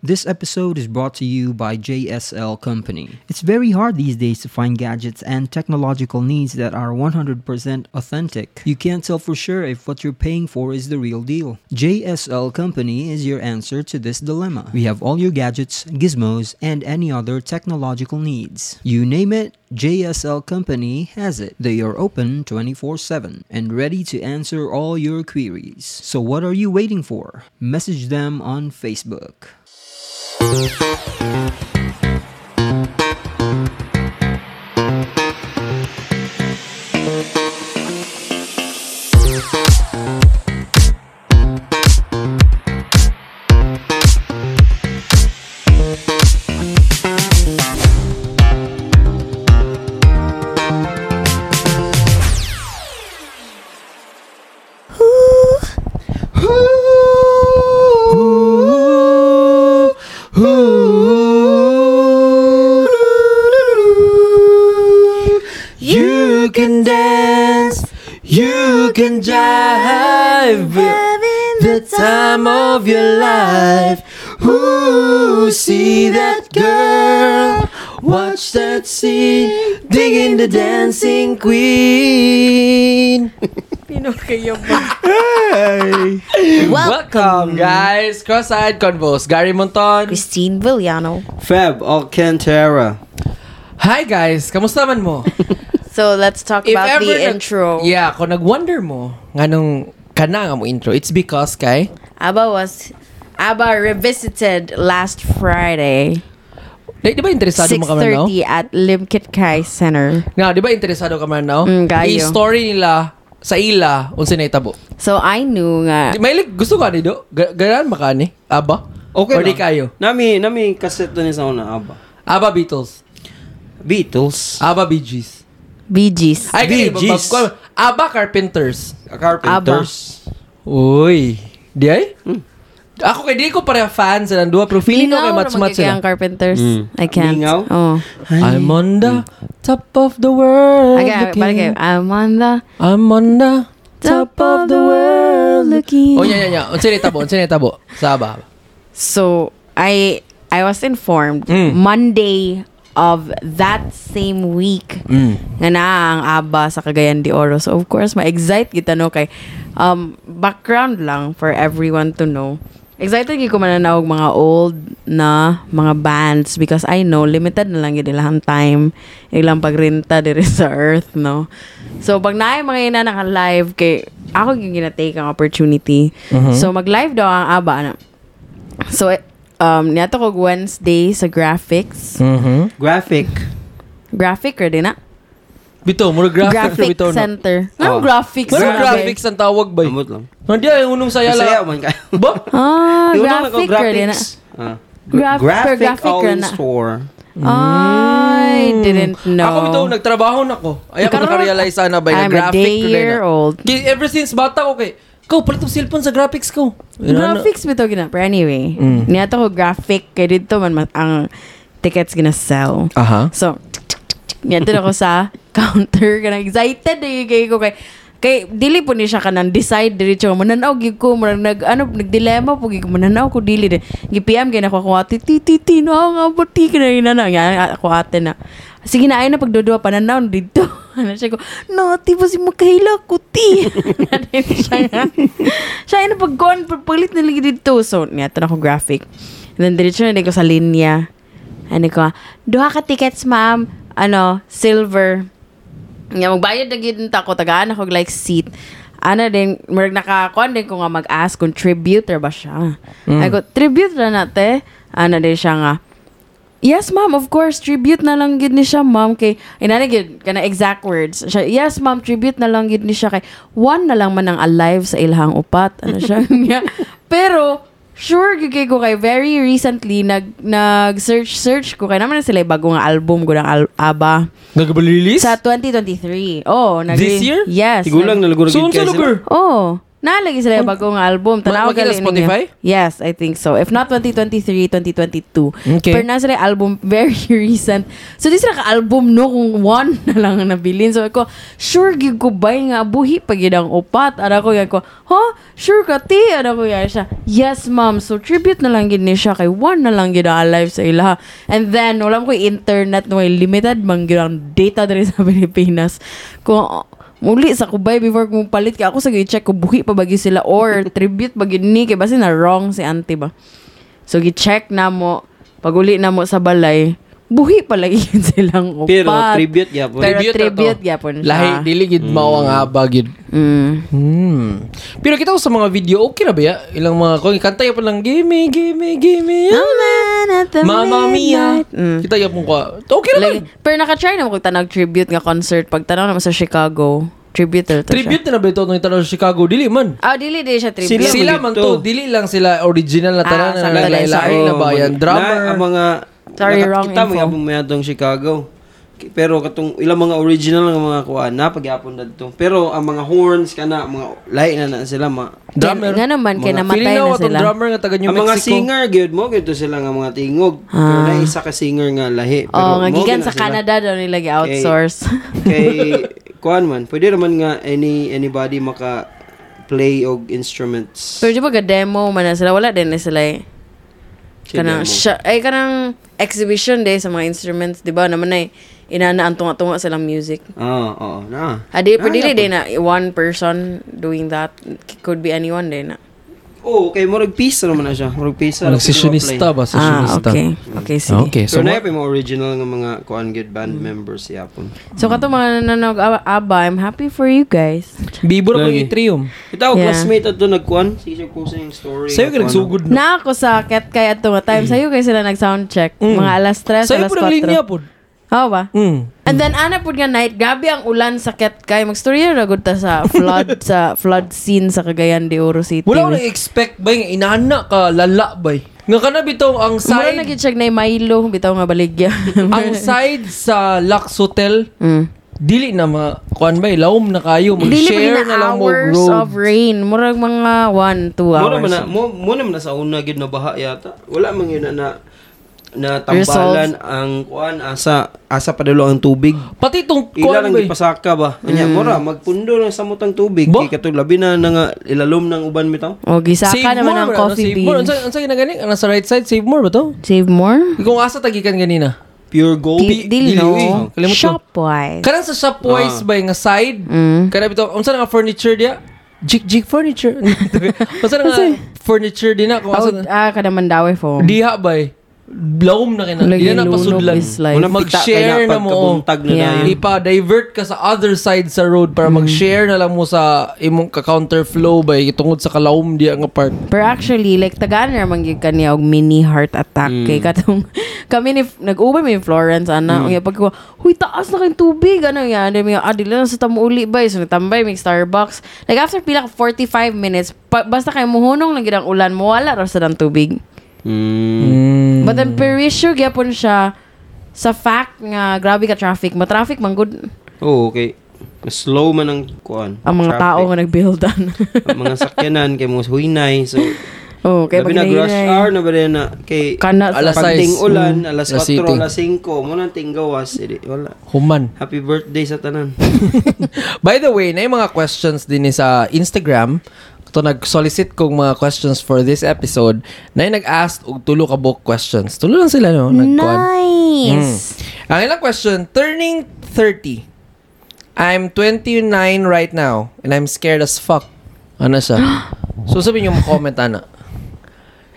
This episode is brought to you by JSL Company. It's very hard these days to find gadgets and technological needs that are 100% authentic. You can't tell for sure if what you're paying for is the real deal. JSL Company is your answer to this dilemma. We have all your gadgets, gizmos, and any other technological needs. You name it, JSL Company has it. They are open 24 7 and ready to answer all your queries. So, what are you waiting for? Message them on Facebook. You watch that scene, digging the dancing queen. Pino kayo ba? Welcome, guys. Cross-eyed convos. Gary Monton. Christine Villano. Feb Alcantara. Hi, guys. Kamusta man mo? So, let's talk about the nag- intro. Yeah, kung nag-wonder mo, nganong kana nga mo intro, it's because kay ABBA was... ABBA revisited last Friday. Di, di ba interesado mo ka man now? 6.30 at Limkit Kai Center. Nga, di ba interesado ka man now? Mm, kayo. I-story nila sa ila unsa na itabo. So, I knew nga... Di- May gusto ka ni do? Ga- Ganan makani? Aba? Okay Or di lang. kayo? Nami, nami kaset na sa una, aba. Aba Beatles. Beatles. Aba Bee Gees. Bee Gees. Ay, Bee Gees. Aba Carpenters. Carpenters. Uy. Di ay? Ako kay di ko pareha fan sa nang duha pero feeling ko kay match ang sila. Carpenters. Mm. I can't. Lingaw? Oh. I'm on the top of the world. Okay, looking- kayo. I'm on the I'm on the top of the world looking. Oh, yeah, yeah, yeah. Unsa ni tabo? Unsa ni tabo? Sa Aba. So I I was informed Mm. Monday of that same week Mm. nga na ang ABBA sa Cagayan de Oro. So of course, ma-excite kita no kay um background lang for everyone to know. Excited gyud ko mananaw og mga old na mga bands because I know limited na lang gyud ilang time ilang pagrenta diri sa earth no. So pag naay mga ina naka live kay ako gyud gina-take ang opportunity. So mag-live daw ang ABBA na. So um niato ko Wednesday sa graphics. Mhm. Graphic. Graphic ready na? Bito, mura graphic, graphic bito. No? center. Oh. Anong graphics? Mura graphics ang tawag ba? Amot lang. Hindi ay unong saya Saya lang. man kayo. Ba? Ah, graphic na. Ah. Graphic graphic all na. store. I didn't know. Ako bito, nagtrabaho na ko. Ay ako nakarealize na ba I'm na a graphic day ko year na. old. Ever since bata ko kay, Kau, palit yung cellphone sa graphics ko. Yun, ano? Graphics bito gina. Pero anyway, Mm. niyato ko graphic kay dito man ma- ang tickets gina sell. Aha. So, niyato na ko sa counter kana excited yung kay ko. Kay kay dili po ni siya kanang decide diretso mananaw gid ko murag nag ano nagdilema po gid ko mananaw ko dili de gi PM kay nako ako ati ti ti ti no nga buti ka na na nga ako ate na. Sige na ay na pagdudua pananaw dito. Ano siya ko no ti ba si makahila ko ti. Ano siya nga. Siya na pagkuhan palit na lagi dito. So niya na ko graphic. And then diretso na ko sa linya. Ano ko duha ka tickets ma'am. Ano silver nga magbayad na gid ta ko tagaan ako like seat ana din murag nakakuan din ko nga mag-ask kung tribute ba siya ay ko tribute ra na te ana din siya nga Yes, ma'am. Of course, tribute na lang gid ni siya, ma'am. Kay, inana gid, kana exact words. Siya, yes, ma'am, tribute na lang gid ni siya. Kay, one na lang man ang alive sa ilhang upat. Ano siya? Pero, sure gid kay ko kay very recently nag nag search search ko kay naman na sila yung bagong album ko ng al- ABBA Nagabalilis? sa 2023. Oh, nag This year? Yes. Tigulang nag- na lugur So, unsa lugar? Oh, Nalagi sila yung bagong album. Tanaw makita gali Spotify? ninyo. Yes, I think so. If not 2023, 2022. Okay. Pero na sila yung album very recent. So di sila ka-album no kung one na lang ang nabilin. So ako, sure gig ko ba nga buhi pag ang upat. Ano ko yan ko, huh? Sure ka ti? Ano ko yan siya. Yes ma'am. So tribute na lang gid ni siya kay one na lang gid alive sa ila. And then wala ko internet no limited man gid ang data diri sa Pilipinas. Kung Muli sa kubay before kung palit ka ako sa check ko buhi pa bagi sila? Or tribute bagi ni? Kay basi na wrong si auntie ba. So gi-check na mo. Paguli na mo sa balay buhi pa lagi yun silang upat. Pero tribute gyapon. Pero Tribute tribute gyapon siya. Lahi, dili gid mao ang aba gid. Mm. Hmm. Pero kita ko sa mga video, okay na ba ya? Ilang mga kung kanta pa lang, gimme, gimme, gimme. at the Mamma Mia. Mm. Kita yapon ko. Okay na Lagi, pero naka-try na mo kung tanag tribute nga concert pag tanaw naman sa Chicago. Tribute to Tribute na na ba ito nung itanong sa Chicago? Dili man. siya. Ah, dili di siya tribute. Sila- Sila man to. dili lang sila original na tanan Ah, na sorry. na ba yan? mga- Drummer. Na, ang mga Sorry, wrong nakakita mo info. yapon mo yatong Chicago. Ki- Pero katong ilang mga original nga mga kuan na pagyapon dadto. Pero ang mga horns kana mga lahi na na sila ma Drummer. Nga naman, kaya Mga namatay Feeling na na itong sila. drummer nga taga New ang mga Mexico. singer gyud mo gyud sila nga mga tingog. Pero na isa ka singer nga lahi. Pero Oh, nga gikan na sa. Canada daw nila gi-outsource. kay kuan man pwede naman nga any anybody maka play og instruments Pero di ba ga-demo man na sila? Wala din na sila eh. Kanang, siya, ay kanang exhibition day sa mga instruments, di ba? Naman ay inana ang tunga-tunga silang music. Oo, oo, na. Adi, Ah, dili yapon. din na one person doing that. Could be anyone din na. Oo, kay murag pisa naman na siya. Murag pisa. Mga sessionista ba? Ah, Sessionista. okay. Okay, sige. Okay, So, so, na yung mga original nga mga kuan good band members yapon. So, kato mga nananog aba, aba, I'm happy for you guys. Bibo na kong itrium. Ito, Yeah. classmate ato nagkuan. Si Sir Kusa yung story. Sa'yo ka nagsugod na. Na ako sa kay ato nga time. Sa'yo kayo sila nag-sound check. Mga alas 3, Sa'yo alas po ng linya 4. po. Oo ba? Mm. And then ana pud nga night, gabi ang ulan sa ket kay magstorya ra gud ta sa flood sa flood scene sa Cagayan de Oro City. Wala ko na-expect ba yung inana ka, lala ba? Nga ka na bitaw ang Mura side, na gid na Milo bitaw nga baligya. ang side sa Lux Hotel, mm. dili na ma, kuan ba, lawom na kayo, Dili pa mag-share na na lang mo hours of rain. Murag mga 1 2 Mo hours. naman na, mo, mo na sa una gid na baha yata. Wala man yun na na na tambalan ang kuan asa asa padalo ang tubig. Pati itong Ila kuan lang ba, gipasaka ba? Anya mura magpundo lang sa mutang tubig. Ba? Kay kato labi na nga ilalom ng uban bitaw. O gisaka Save naman more ang? Ano, coffee Save more. bean. Ang sa- ang sa ginagani? Ang nasa right side, save more ba to? Save more? Kung asa tagikan ganina. Pure gold. Di, dili, eh. no. Shopwise. Kanang sa Shopwise ba nga side? Mm. Kana bitaw, unsa nga furniture dia? Jig jig furniture. unsa nga furniture din na kung asa ah, kada mandawi foam. diha ba? Blawom na kina. Di na lunog pasudlan. like- Mag-share na mo. pagkabuntag na Yeah. na. Ipa-divert ka sa other side sa road para mag-share na lang mo sa imong ka-counter flow ba tungod sa kalawom diya nga part. Pero actually, like, tagaan na naman yung kanya og mini heart attack. Mm. Kay katong, kami ni, nag-ubay mi Florence, ana. Mm. Mm. pag ko, huy, taas na kayong tubig. Ano yan? Ano yung, ah, dili na sa tamuuli ba? So, nagtambay, may Starbucks. Like, after pila ka 45 minutes, pa, basta kayo muhunong lang gid ang ulan, mawala ra sa tubig. Mm. But then, per issue, gyapon siya sa fact nga grabe ka traffic. Ma-traffic, man good Oo, okay. Slow man ang kuan. ang mga traffic. tao nga nagbuildan. ang mga sakyanan kay mga huinay. So, oh, kaya labi pag na rush hour na ba rin na kay Kana sa- Alas pagting ulan, Mm. alas Alas 4, city. alas 5, mo nang tinggawas. Edi, wala. Human. Happy birthday sa tanan. By the way, na yung mga questions din ni sa Instagram. Ito nag-solicit kong mga questions for this episode. Na nag-ask og tulo ka book questions. Tulo lang sila, no? Nagkuhan. Nice. Ang ilang question, turning 30. I'm 29 right now and I'm scared as fuck. Ano siya? so sabi niyo mo comment ana.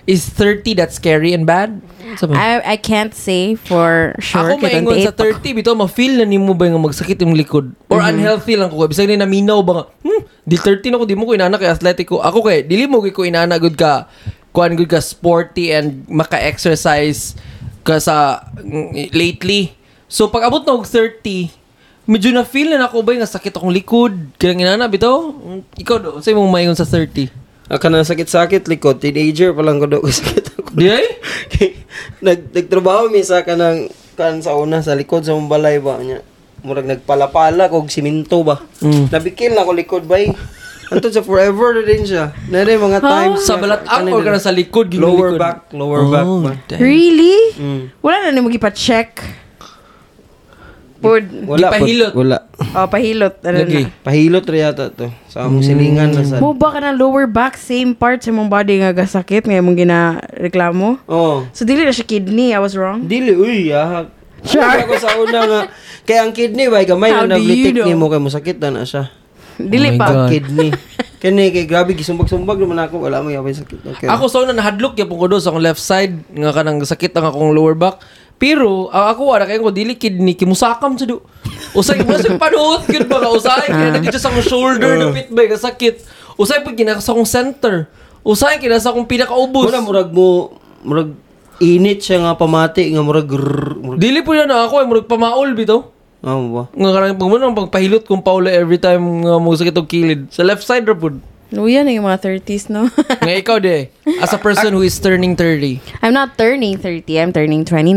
Is 30 that scary and bad? Sabi. I, I can't say for sure. Ako maingon sa 28 30, bito, ma-feel na nimo ba yung magsakit yung likod? Or unhealthy lang ko. Bisag ni naminaw ba nga, hmm, di 30 na ko, di mo ko inana kay athletic ko. Ako kay, dili mo ko inana good ka, kuan good ka sporty and maka-exercise ka sa mm, lately. So pag abot na og 30, medyo na feel na ako ba yung sakit akong likod. Kaya inana bito, Mm, ikaw do, sa imong maingon sa 30. Aka na sakit-sakit likod. Teenager pa lang ko daw sakit ako. Di ay? Nag, nagtrabaho mi sa kanang kan sa una sa likod sa balay ba niya. Murag nagpalapala kog siminto ba. Mm. Nabikil na ko likod bay. Anto sa forever na din siya. Na rin mga times. Sa balat ang or ka sa likod? Lower likod? back, lower back Oh, ba? damn. Really? Mm. Wala na nimo gipa-check. Pod. Wala po. Gipahilot. Wala. Oh, pahilot. Ano Lagi. na. Pahilot rin yata to. Sa among silingan na sa... Mo ba ka ng lower back, same part sa mong body nga gasakit, nga mong gina-reklamo? Oh. So, dili na siya kidney, I was wrong? Dili, uy, ah. Sure. ako sa una nga. Kaya ang kidney, ba, gamay How na naglitik ni mo kay musakit na na siya. Dili Oh pa. God. Kidney. Kani, kay grabe, gisumbag-sumbag naman ako. Wala mo yapay sakit. Okay. Ako sa una nahadlok yapon ko do sa akong left side nga kanang sakit ang akong lower back. Pero ang ako wala kay ko dili kidney kimusakam sa do. Usay mo sa panuot gyud ba ka usay kaya nagito sa shoulder dapit ba ka sakit. Usay pag gina sa akong center. Usay kina sa akong pinakaubos. Muna, murag mo, murag init siya nga pamati, nga murag grrrr, murag, Dili po na ako ay murag pamaol bitaw. ano ba? Nga kanang pag pagpahilot kong paula every time nga mo sakit og kilid. Sa left side ra pud. Luya na yung mga 30s, no? Nga ikaw de as a person who is turning 30. I'm not turning 30, I'm turning 29.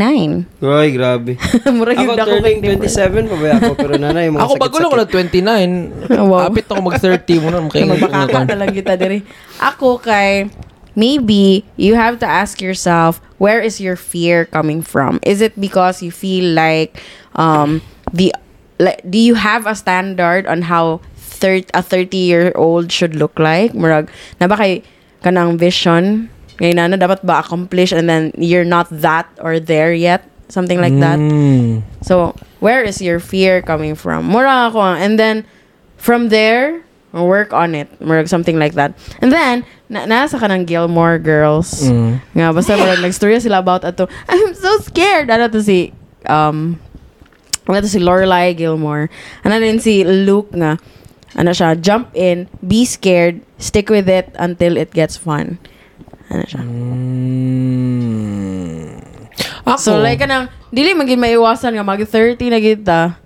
Ay, grabe. Murag ako yung dako turning 27 pa ba ako? Pero nanay, mga Ako bago lang ako sakit-sakit. 29. Oh, wow. Apit ako mag 30 mo na magbakaka na lang kita diri. Ako kay maybe you have to ask yourself where is your fear coming from? Is it because you feel like um the like do you have a standard on how thir- a 30 year old should look like? Murag na ba kay kanang vision ngayon na dapat ba accomplish and then you're not that or there yet? Something like that. Mm. So, where is your fear coming from? Mura ako. And then, from there, work on it. Murag something like that. And then, na nasa ka ng Gilmore Girls. Mm. Nga, basta murag nag-story sila about ato. I'm so scared. Ano to si, um, ano to si Lorelai Gilmore. Ano din si Luke nga. Ano siya, jump in, be scared, stick with it until it gets fun. Ano siya. Mm. Ako, So, like, kanang, dili maging maiwasan nga, mag-30 na kita.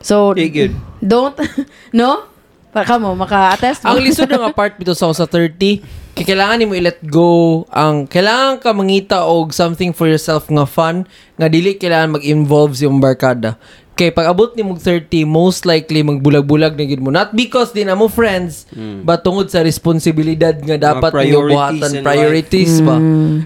So, good. don't, no? Para mo, maka-attest mo. ang lisod nga part bito sa sa 30, kay kailangan nimo i-let go ang kailangan ka mangita og something for yourself nga fun nga dili kailangan mag-involve iyong barkada. Kay pag abot ni mong 30, most likely magbulag-bulag na gid mo. Not because di na mo friends, but tungod sa responsibilidad nga dapat Hmm. priorities ninyo buhatan priorities ba.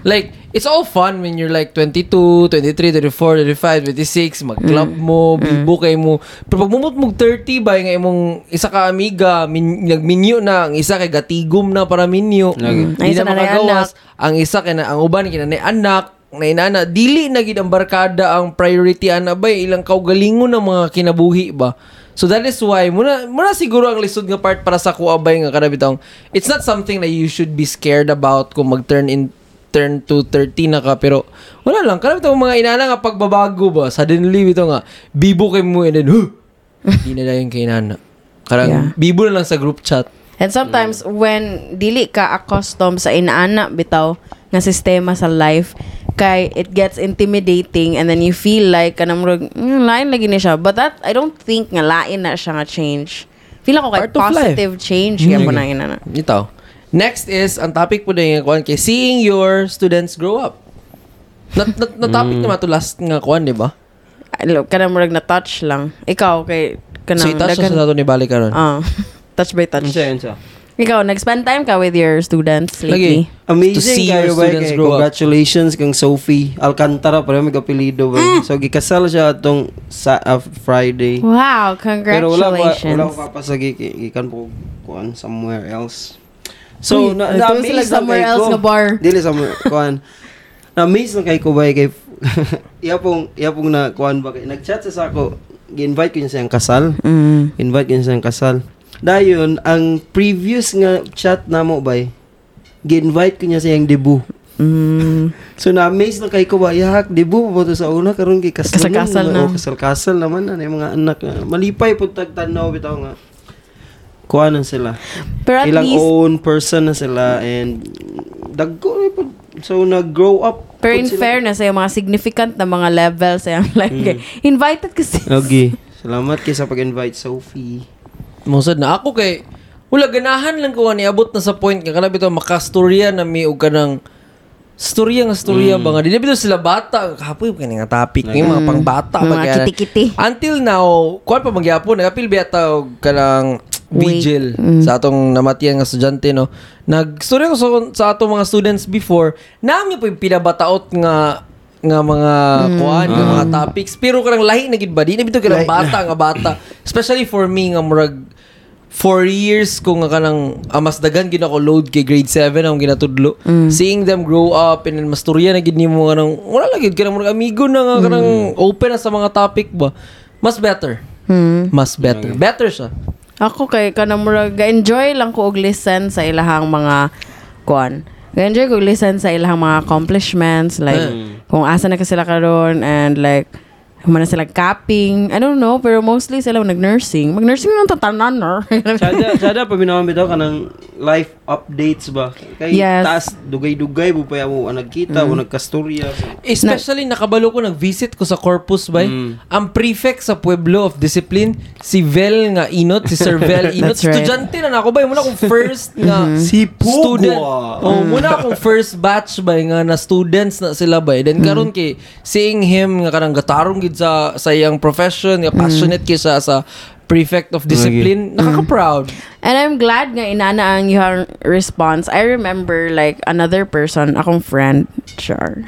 Like it's all fun when you're like 22, 23, 24, 25, 26, mag-club mo, bibo kay mo. Pero pag mumot mong 30 ba nga imong isa ka amiga, min, nagminyo na, ang isa kay gatigom na para minyo. Ang Di isa na makagawas. Ang isa kay na, ang uban kay na anak, na inana, dili na gid ang barkada ang priority ana ba ilang kaugalingon ng mga kinabuhi ba. So that is why muna muna siguro ang lisod nga part para sa kuha bay nga kada bitong it's not something that you should be scared about kung mag-turn in turn to 30 na ka pero wala lang kada bitong mga inana nga pagbabago ba suddenly bitaw nga bibo kay mo and then huh di na dayon kay inana. Karang Yeah. bibo na lang sa group chat. And sometimes, when dili ka accustomed sa inaana bitaw nga sistema sa life, kay it gets intimidating and then you feel like kanang mm, lain lagi ni siya. But that, I don't think nga lain na siya nga change. Feel ako kay Part positive change Mm. kaya mo na inana. Ito. Next is, ang topic po na yung kuhan kay seeing your students grow up. Na, na, na topic naman to last nga kuhan, di ba? Alo, kanang murag na touch lang. Ikaw kay kanang So, i-touch na sa nato ni Bali karon. Ah, touch by touch. Siya, siya? Ikaw, nag-spend time ka with your students lately? Lagi. Amazing To see kayo your ba students kay grow up. congratulations kang Sophie Alcantara para may apelido ba. So gikasal siya atong sa uh, Friday. Wow, Pero wala pa congratulations. wala ko papasagi gikan po kuan somewhere else. So Uy, na, na sila somewhere else nga bar. Dili somewhere kuan. Na amaze lang kay ko ba kay iya pong iya pong na kuan ba kay nagchat sa ako gi-invite ko niya sa kasal. Mm. Invite ko niya sa kasal. Dayon ang previous nga chat namo bay gi-invite ko niya sa iyang debut. Mm. So na-amaze lang kay ko ba, yahak, debut pa ba to sa una, karon kay kasal Kasal-kasal na. Oh, kasal-kasal naman na, yung mga anak. malipay po tagtanaw, bitaw nga. Kuha na sila. Pero at Ilang least, own person na sila and dagko na po. So nag-grow up. pero in sila. fairness, sa mga significant na mga levels, sa like, Mm. invited kasi. Okay. Salamat kay sa pag-invite, Sophie. Musad na ako kay wala ganahan lang ko ni abot na sa point nga kana bitaw makastorya na mi og kanang storya nga storya ba nga dili bitaw sila bata kapoy kani nga topic ng mga pangbata Mga ba kaya- kiti-kiti. until now kuan pa magyapon nagapil biyata og kanang vigil Mm. sa atong namatian nga estudyante no. Nagstorya ko sa, sa atong mga students before, naam po yung pinabataot nga nga mga Mm. kuan, nga mga topics pero kanang lahi na gid ba di na bitaw kanang bata nga bata. Especially for me nga murag four years ko nga kanang ah, mas dagan gid ako load kay grade 7 ang ginatudlo. Seeing them grow up and then masturya na gid nimo kanang wala lang gid kanang murag amigo na nga kanang open na sa mga topic ba. Mas better. Hmm. mas better. Better siya. Ako kay kanang murag ga-enjoy lang ko og listen sa ilahang mga kuan. Ga-enjoy ko listen sa ilahang mga accomplishments like kung asa na ka sila karon and like humana sila capping. I don't know, pero mostly sila nag-nursing. Mag-nursing lang tatanan, no? Sada, sada pa binawan bitaw ka ng life updates ba? Kay Yes. taas, dugay-dugay, bupaya mo ang nagkita, o nagkastorya. Especially nakabalo ko nag-visit ko sa Corpus bay. Mm. Ang prefect sa Pueblo of Discipline si Vel nga Inot, si Sir Vel Inot. That's right. Estudyante na nako bay. Muna akong first nga Si Pugo, student. ah. Oh, muna akong first batch bay nga na students na sila bay. Then karon kay seeing him nga kanang gatarong sa sa iyang profession, nga passionate kay siya sa prefect of discipline, nakaka-proud. And I'm glad nga inana ang yung response. I remember like another person, akong friend, sure.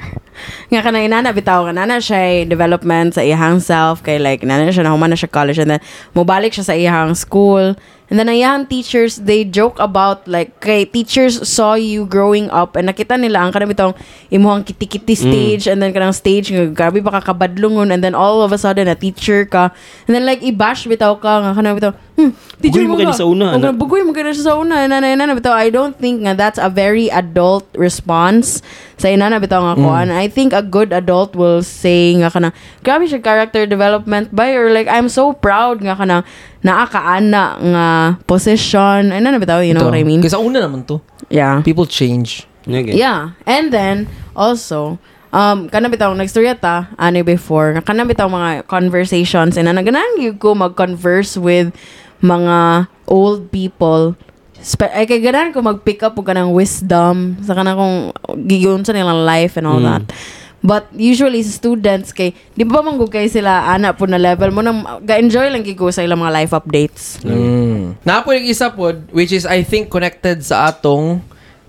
Nga ka na inana, bitaw ka na siya development sa iyang self, kay like inana siya, nahuman na siya college, and then mubalik siya sa iyang school. And then ang iyang teachers, they joke about like, kay teachers saw you growing up and nakita nila ang kanang bitong imuhang kiti-kiti stage and then kanang stage nga grabe pa ka kabadlungon and then all of a sudden a teacher ka and then like i-bash bitaw ka nga kanang bitaw hmm, teacher mo ka sa una, na- bugoy mo kayo sa una na na na bitaw I don't think nga that's a very adult response sa inana bitaw nga kuan I think a good adult will say nga kanang grabe siya character development by or like I'm so proud nga kanang naakaana nga position ay na bitaw you know Ito. what I mean Kasi una naman to. yeah People change. Okay. Yeah. And then, also, um, kana bitaw, nagstorya ta, ano before, nga kana bitaw mga conversations, and naganan gyud ko mag-converse with mga old people. Spe- ay kay ganan ko mag-pick up og kanang wisdom sa kanang kung gigun sa nilang life and all that. But usually sa students kay di ba man kay sila ana po na level mo nang ga-enjoy lang ko sa ilang mga life updates. Mm. Napo yung isa po, which is I think connected sa atong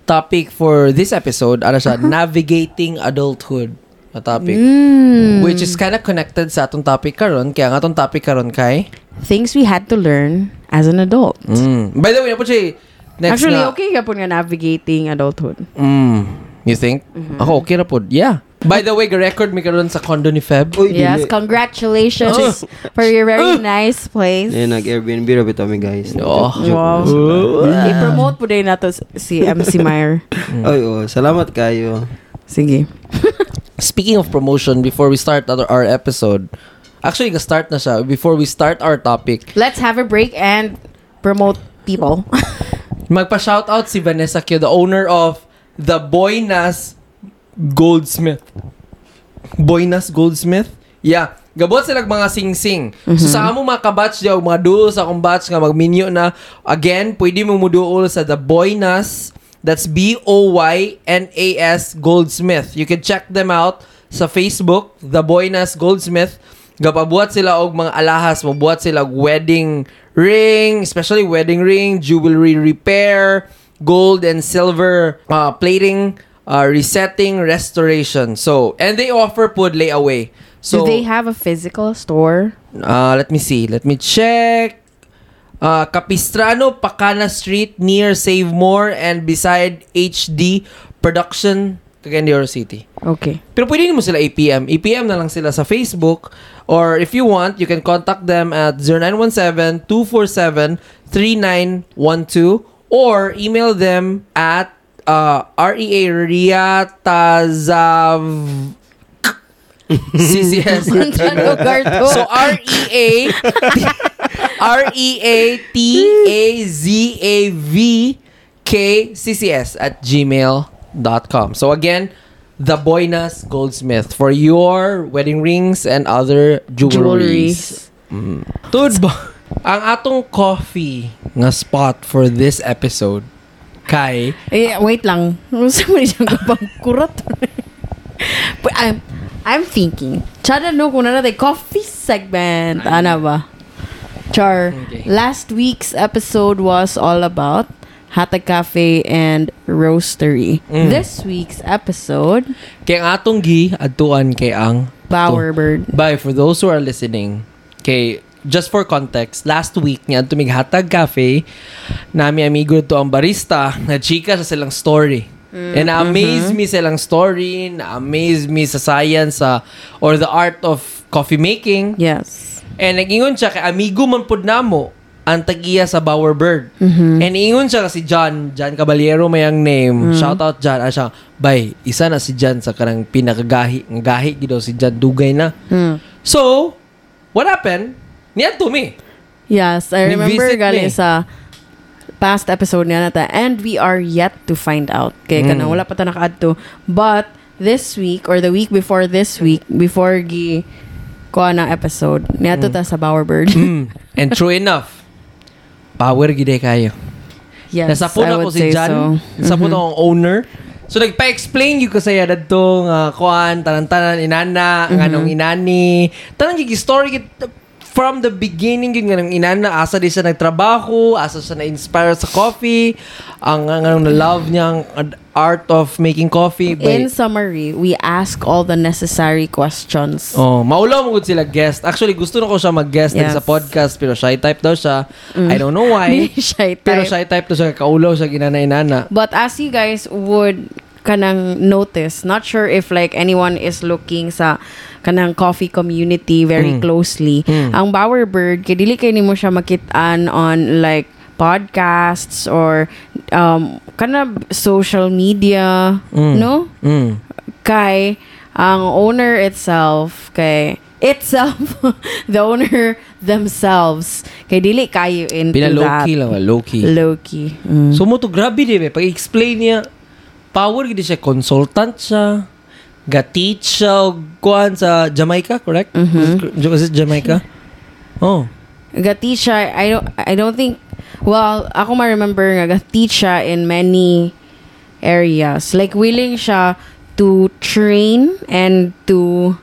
topic for this episode, ano siya, navigating adulthood na topic. Mm. Which is kind of connected sa atong topic karon Kaya nga atong topic karon kay... Things we had to learn as an adult. Mm. By the way, napo siya, next Actually, na, okay ka po nga navigating adulthood. Mm. You think? Mm-hmm. Ako, okay na po. Yeah. By the way, record mi karon sa condo ni Feb. Uy, Yes, dili. congratulations for your very nice place. Eh, nag-Airbnb ra bitaw mi guys. Oh. Wow. I-promote po din nato si MC Meyer. Ay, oh, salamat kayo. Sige. Speaking of promotion, before we start our, our episode, actually, ga-start na siya. Before we start our topic, Let's have a break and promote people. Magpa-shoutout si Vanessa Kyo, the owner of the Boynas Goldsmith. Boynas Goldsmith? Yeah. Gabot sila mga sing-sing. So sa amo mga kabatch diyo, mga duo sa akong batch nga magminyo na, again, pwede mo muduol sa the Boynas, that's B-O-Y-N-A-S Goldsmith. You can check them out sa Facebook, the Boynas Goldsmith. Gapabuhat sila og mga alahas, mabuhat sila og wedding ring, especially wedding ring, jewelry repair, gold and silver uh, plating, uh, resetting, restoration. So, and they offer food layaway. So, Do they have a physical store? uh, let me see. Let me check. Uh, Capistrano, Pacana Street, near Save More and beside HD Production, Cagayan de City. Okay. Pero pwede mo sila APM. APM na lang sila sa Facebook. Or if you want, you can contact them at 0917-247-3912 or email them at uh, REA Riatazav CCS. Saan lugar to? So R-E-A R-E-A-T-A-Z-A-V K C-C-S at gmail.com. So again, the Boynas Goldsmith for your wedding rings and other jewelries. Jewelries. Tud ba? Ang atong coffee nga spot for this episode kay Eh, wait lang. Mo siyang kapang kurat. But I'm, I'm thinking. Tsada no, kung na natin, coffee segment. Ano ba? Char. Okay. Last week's episode was all about Hatag Cafe and Roastery. Mm. This week's episode, Kay atong gi adtuan kay ang Bowerbird. Bye for those who are listening. Kay just for context, last week niya tumig Hatag Cafe, nami amigo to ang barista, na chika sa silang story. And na-amaze me sa silang story, na-amaze me sa science sa or the art of coffee making. Yes. And nag-ingon siya kay amigo man pud namo ang tagiya sa Bowerbird. And ingon siya si John, John Caballero may ang name. Shout out John. Ah, siya, bay, isa na si John sa kanang pinakagahi. Ang gahi gidaw si John, dugay na. Hmm. So, what happened? Niya to me. Yes, I remember Ni-visit gali me. sa past episode niya nata and we are yet to find out. Kaya Mm. kanang wala pa ta nakaadto. But this week or the week before this week, before gi kuha ng episode, niyato ta sa Bowerbird. Mm. And true enough, power gide kayo. yes, Nasa po I na ko would si say John. so. Nasa po na akong owner. So, nagpa-explain yung kasaya na itong uh, kuan, tanan-tanan, inana, Mm-hmm. nganong inani. Tanang yung story from the beginning yung nganong inana, asa di siya nagtrabaho, asa siya na-inspire sa coffee, ang nganong na-love niyang ad- art of making coffee. In By, summary, we ask all the necessary questions. Oh, maulaw mo sila guest. Actually, gusto na ko siya mag-guest Yes. sa podcast, pero shy type daw siya. I don't know why. Shy pero type. shy type daw siya, kaulaw siya ginana-inana. But as you guys would kanang notice, not sure if like anyone is looking sa kanang coffee community very Mm. closely. Mm. Ang Bowerbird, kay dili kay nimo siya makitaan on like podcasts or um kana social media, Mm. no? Mm. Kay ang owner itself kay itself the owner themselves kay dili kayo into Pina that low-key lang, low-key. low-key Mm. So mo to grabe di ba pag-explain niya power gid siya consultant siya ga-teach siya og kuan sa Jamaica, correct? Mhm. Was it Jamaica? Oh. Gati siya, I don't, I don't think, well, ako ma-remember nga, gati siya in many areas. Like, willing siya to train and to,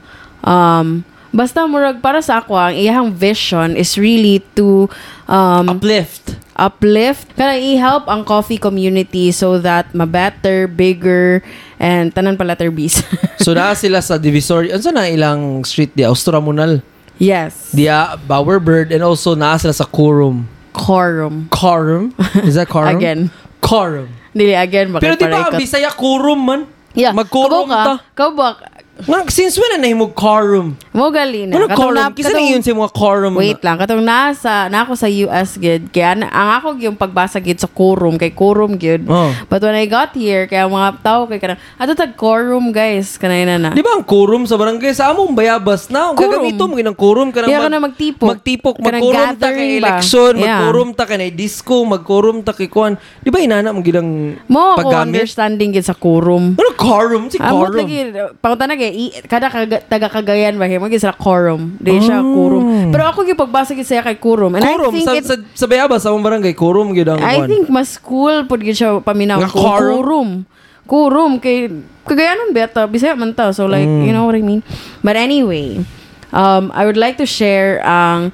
um, basta murag para sa ako, ang iyang vision is really to, um, Uplift. uplift, kana i-help ang coffee community so that ma-better, bigger, and tanan pa letter B's. So na sila sa Divisory. Ano na ilang street di Austramunal. yes. Dia Bowerbird and also na sila sa Quorum. Quorum. Quorum? Is that Quorum? Again. Quorum. Dili, again, Pero di ba ang Bisaya Quorum man? Yeah. Mag-quorum ta. Kau ba? Nga, since when na nahimog Quorum? Mo gali na. Ano Quorum? na- Kisa na yun sa mga Quorum. Wait lang, katong nasa na ako sa US gid kaya na- ang ako yung pagbasa gid sa quorum kay quorum gid. Oh. But when I got here kaya mga tao kay kanang ato tag quorum guys kanay na na. Di ba ang quorum sa barangay sa among bayabas na? Ang gagamito mo ng quorum ka Kaya ka na magtipok. Magtipok, mag-quorum ta kay election, Yeah. mag-quorum ta kay disco, mag-quorum ta kay kuan. Di ba inana mo Mo ako paggamit? understanding gid sa quorum. Ano quorum? Si quorum. lagi pangunta na kay i- kada kaga, taga Cagayan ba mo gid sa quorum. Di siya quorum. Pero ako gyud pagbasa gid siya kay quorum. And Quorum. I think Sa, it, sa, sa bayabas, sa among barangay, quorum gidang I kuan. think mas cool pud gid siya paminaw ko quorum? quorum. Quorum kay kagayanon beta bisaya man ta. So like, Mm. you know what I mean? But anyway, um I would like to share ang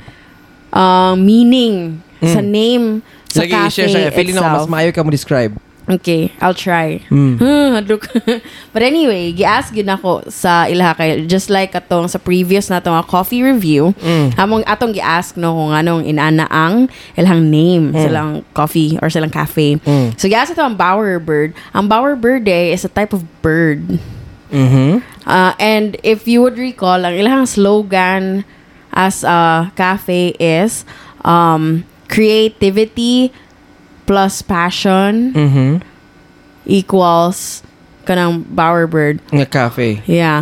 uh, meaning sa name sa Lagi cafe i-share siya. Feeling ako mas itself. maayo ka mo describe. Okay, I'll try. Mm. Hadlok. But anyway, gi-ask gid nako sa ilaha kay just like atong sa previous nato nga coffee review, Mm. among atong gi-ask no kung anong inana ang ilang name silang coffee or silang cafe. Mm. So gi-ask ito ang Bowerbird. Ang Bowerbird eh, is a type of bird. Mhm. Uh, and if you would recall, ang ilang slogan as a cafe is um, creativity plus passion Mhm. equals kanang Bowerbird. Nga cafe. Yeah.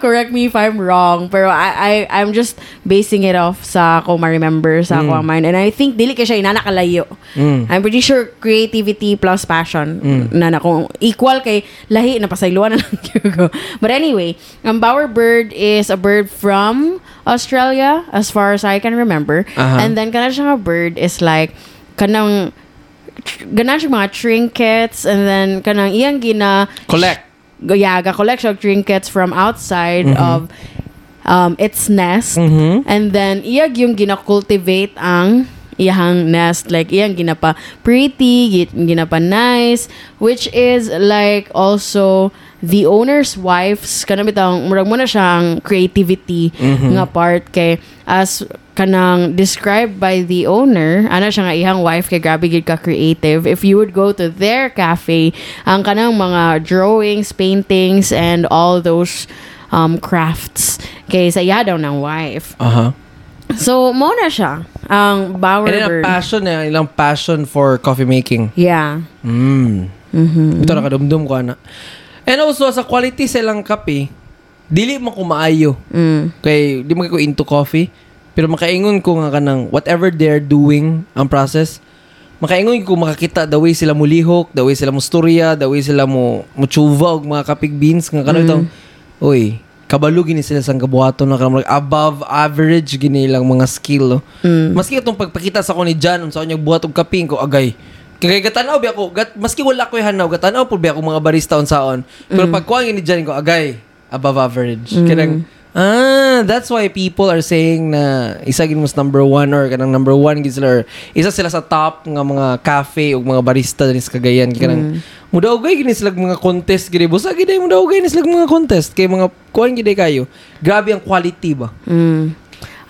Correct me if I'm wrong. Pero I, I, I'm just basing it off sa ako ma-remember sa ako ang mind. And I think dili kay siya inanakalayo. Mm. I'm pretty sure creativity plus passion na na kung equal kay lahi na pasayloan na lang ko. But anyway, ang Bowerbird is a bird from Australia as far as I can remember. Aha. And then kana siya nga bird is like kanang ganan siya mga trinkets and then kanang iyang gina Collect. yeah, ga collect siya trinkets from outside of um, its nest. Mhm. And then, iyag yung gina-cultivate ang iyang nest. Like, iyang ginapa pretty, gi- ginapa nice, which is like also the owner's wife's kanang bitang murag mo na siyang creativity nga part kay as kanang described by the owner ana siya nga ihang wife kay grabe gid ka creative if you would go to their cafe ang kanang mga drawings paintings and all those um, crafts kay sa iya daw ng wife Aha. So, mo na siya. Ang Bower And then ang passion niya, ilang passion for coffee making. yeah. Mm. Mm-hmm. Ito nakadumdum ko ana. And also sa quality sa ilang kape, dili mo ko maayo. Mm. Kay di mo ko into coffee, pero makaingon ko nga kanang whatever they're doing ang process, makaingon ko makakita the way sila mulihok, the way sila mo storya, the way sila mo mutsuva og mga kapig beans nga kanang mm. oy, kabalo gini sila sa kabuhaton na kanang above average gini lang mga skill. No? Mm. Maski itong pagpakita sa ko ni Jan unsa niya buhat og kaping ko agay. Kaya gatanaw bi ako, gat, maski wala ko hanaw, gatanaw po bi ako mga barista unsaon. Pero pag kuha ni Jan ko agay above average. Kanang Ah, that's why people are saying na isa gid mas number one or kanang number one gid sila or isa sila sa top nga mga cafe ug mga barista din sa Cagayan. Kanang mudaugay gid sila mga contest gid busa gid ay mudaugay ni sila mga contest. Kay mga kuan gid kayo. Grabe ang quality ba? Mm.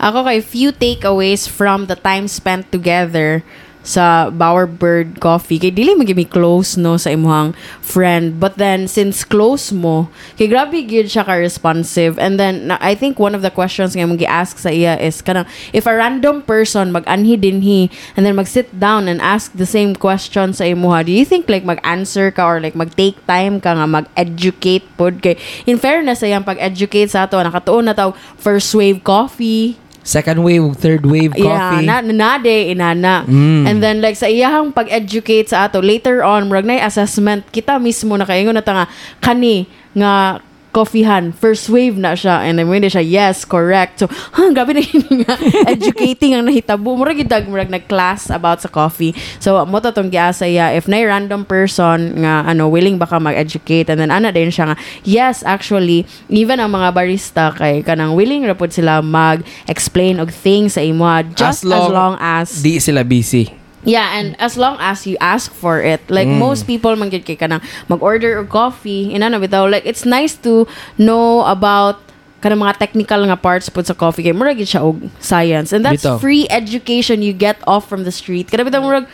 Ako kay few takeaways from the time spent together sa Bower Bird Coffee. Kay dili mo mi close no sa imuhang friend. But then since close mo, kay grabe gyud siya ka responsive. And then I think one of the questions nga mong gi-ask sa iya is kanang if a random person mag-anhi dinhi and then mag-sit down and ask the same question sa imuha, do you think like mag-answer ka or like mag-take time ka nga mag-educate pod kay in fairness sa iyang pag-educate sa ato nakatuon na tawag first wave coffee second wave third wave coffee Yeah, na, na, nade, inana. Mm. And then, like, sa iyahang pag-educate sa ato, later on, murag na assessment, kita mismo na kaingon na ta nga, kani, nga, coffeehan, first wave na siya. And then, when siya, yes, correct. So, ha, gabi na yun nga, educating ang nahitabo. Murag itag, murag nag-class about sa coffee. So, mo to tong giasa if na random person nga, ano, willing baka mag-educate, and then, ana din siya nga, yes, actually, even ang mga barista, kay kanang willing ra pod sila mag-explain og things sa imo, just as long, as, di sila busy Yeah, and as long as you ask for it. Like most people man gyud kay kanang mag-order og coffee, inana bitaw like it's nice to know about kanang mga technical nga parts pud sa coffee kay murag siya og science. And that's Bitaw. free education you get off from the street. Kada bitaw murag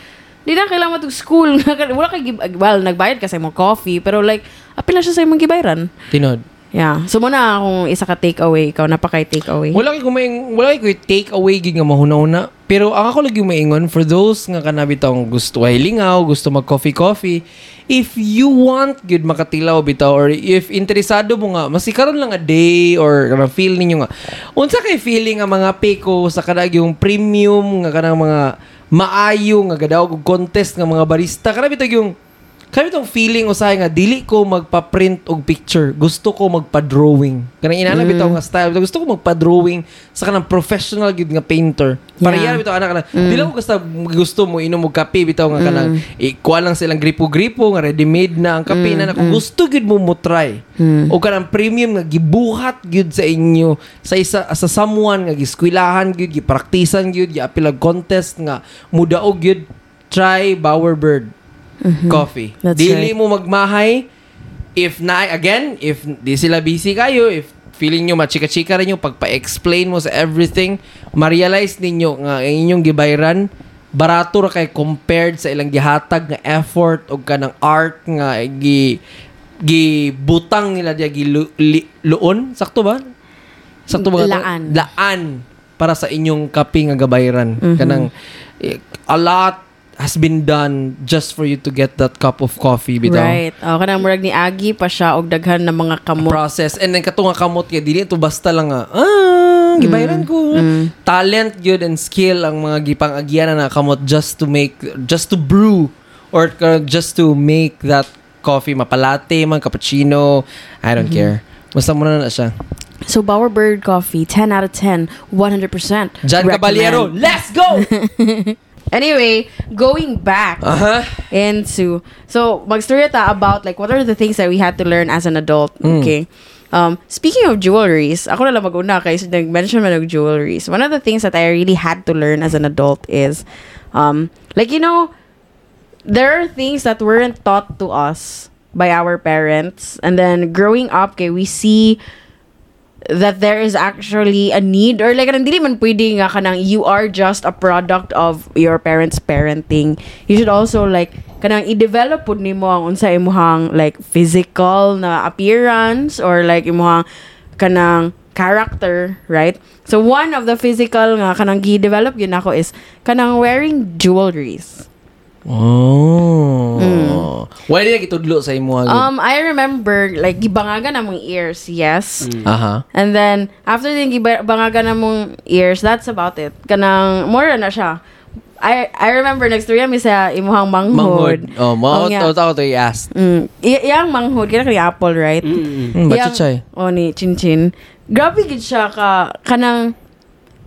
di na kailangan matug school wala kay well nagbayad ka sa imong coffee pero like apil na siya sa imong gibayaran. tinod Yeah. So muna akong isa ka takeaway ikaw na pa kay takeaway. Wala kay kumaing wala kay take away gid nga mahuna-una. Pero ang ako lagi maingon for those nga kanabi tong gusto ay lingaw, gusto mag coffee coffee, if you want good makatilaw bitaw or if interesado mo nga masikaron lang a day or kanang feel ninyo nga unsa kay feeling ang mga peko sa kanang yung premium nga kanang mga maayo nga gadaw og contest nga mga barista kanabi tag yung kami tong feeling usahay nga dili ko magpa-print og picture. Gusto ko magpa-drawing. Kanang inana Mm. bitaw nga style. Gusto ko magpa-drawing sa kanang professional gid nga painter. Para Yeah. bitaw ana kanang dili ko basta gusto mo inom og kape bitaw nga kanang Mm. ikuha lang silang gripo-gripo nga ready-made na ang kape na kung gusto gid mo mo try. Mm. O kanang premium nga gibuhat gid sa inyo sa isa sa someone nga giskwilahan gid gipraktisan gid giapilag contest nga mudaog gid try Bowerbird coffee. Mm-hmm. That's Dili right. mo magmahay if na again if di sila busy kayo if feeling nyo machika-chika rin yung pagpa-explain mo sa everything ma-realize ninyo nga ang inyong gibayran barato ra kay compared sa ilang gihatag nga effort o kanang art nga gi gibutang nila diya gi lu- li- luon sakto ba sakto ba? Laan. laan para sa inyong kape nga gabayran kanang eh, a lot has been done just for you to get that cup of coffee bitaw. Right. O kanang murag ni Agi pa siya og daghan ng mga kamot. process. And then kato nga kamot kay dili ito basta lang nga ah gibayaran ko. Talent good and skill ang mga gipang-agyan na kamot just to make just to brew or just to make that coffee. Mapalate man cappuccino I don't care. Basta mo na siya. So Bowerbird Coffee, 10 out of 10, 100%. Jan Caballero let's go Anyway, going back aha into so magstorya ta about like what are the things that we had to learn as an adult. Mm. Okay. Um, speaking of jewelries, ako na lang mag-una kay nag-mention man ng jewelries. One of the things that I really had to learn as an adult is, um, like, you know, there are things that weren't taught to us by our parents. And then growing up, kay, we see that there is actually a need or like dili man pwede nga kanang you are just a product of your parents parenting. You should also like kanang i-develop pud nimo ang unsa imong like physical na appearance or like imong kanang character right? So one of the physical nga kanang gi-develop yun ako is kanang wearing jewelries Oh. Wala din kitudlo sa imo um i remember like gibangagan na mong ears yes Aha. And then, after din gibangaga na mong ears, that's about it. Kanang, more na siya. I I remember next year mi sa imuhang manghod. Manghod. Oh, mo tao tao to i-ask. Mm, i- iyang manghod kaya kay apple, right? Mm. Bachay. Oh, ni Chinchin. Grabe gid siya ka kanang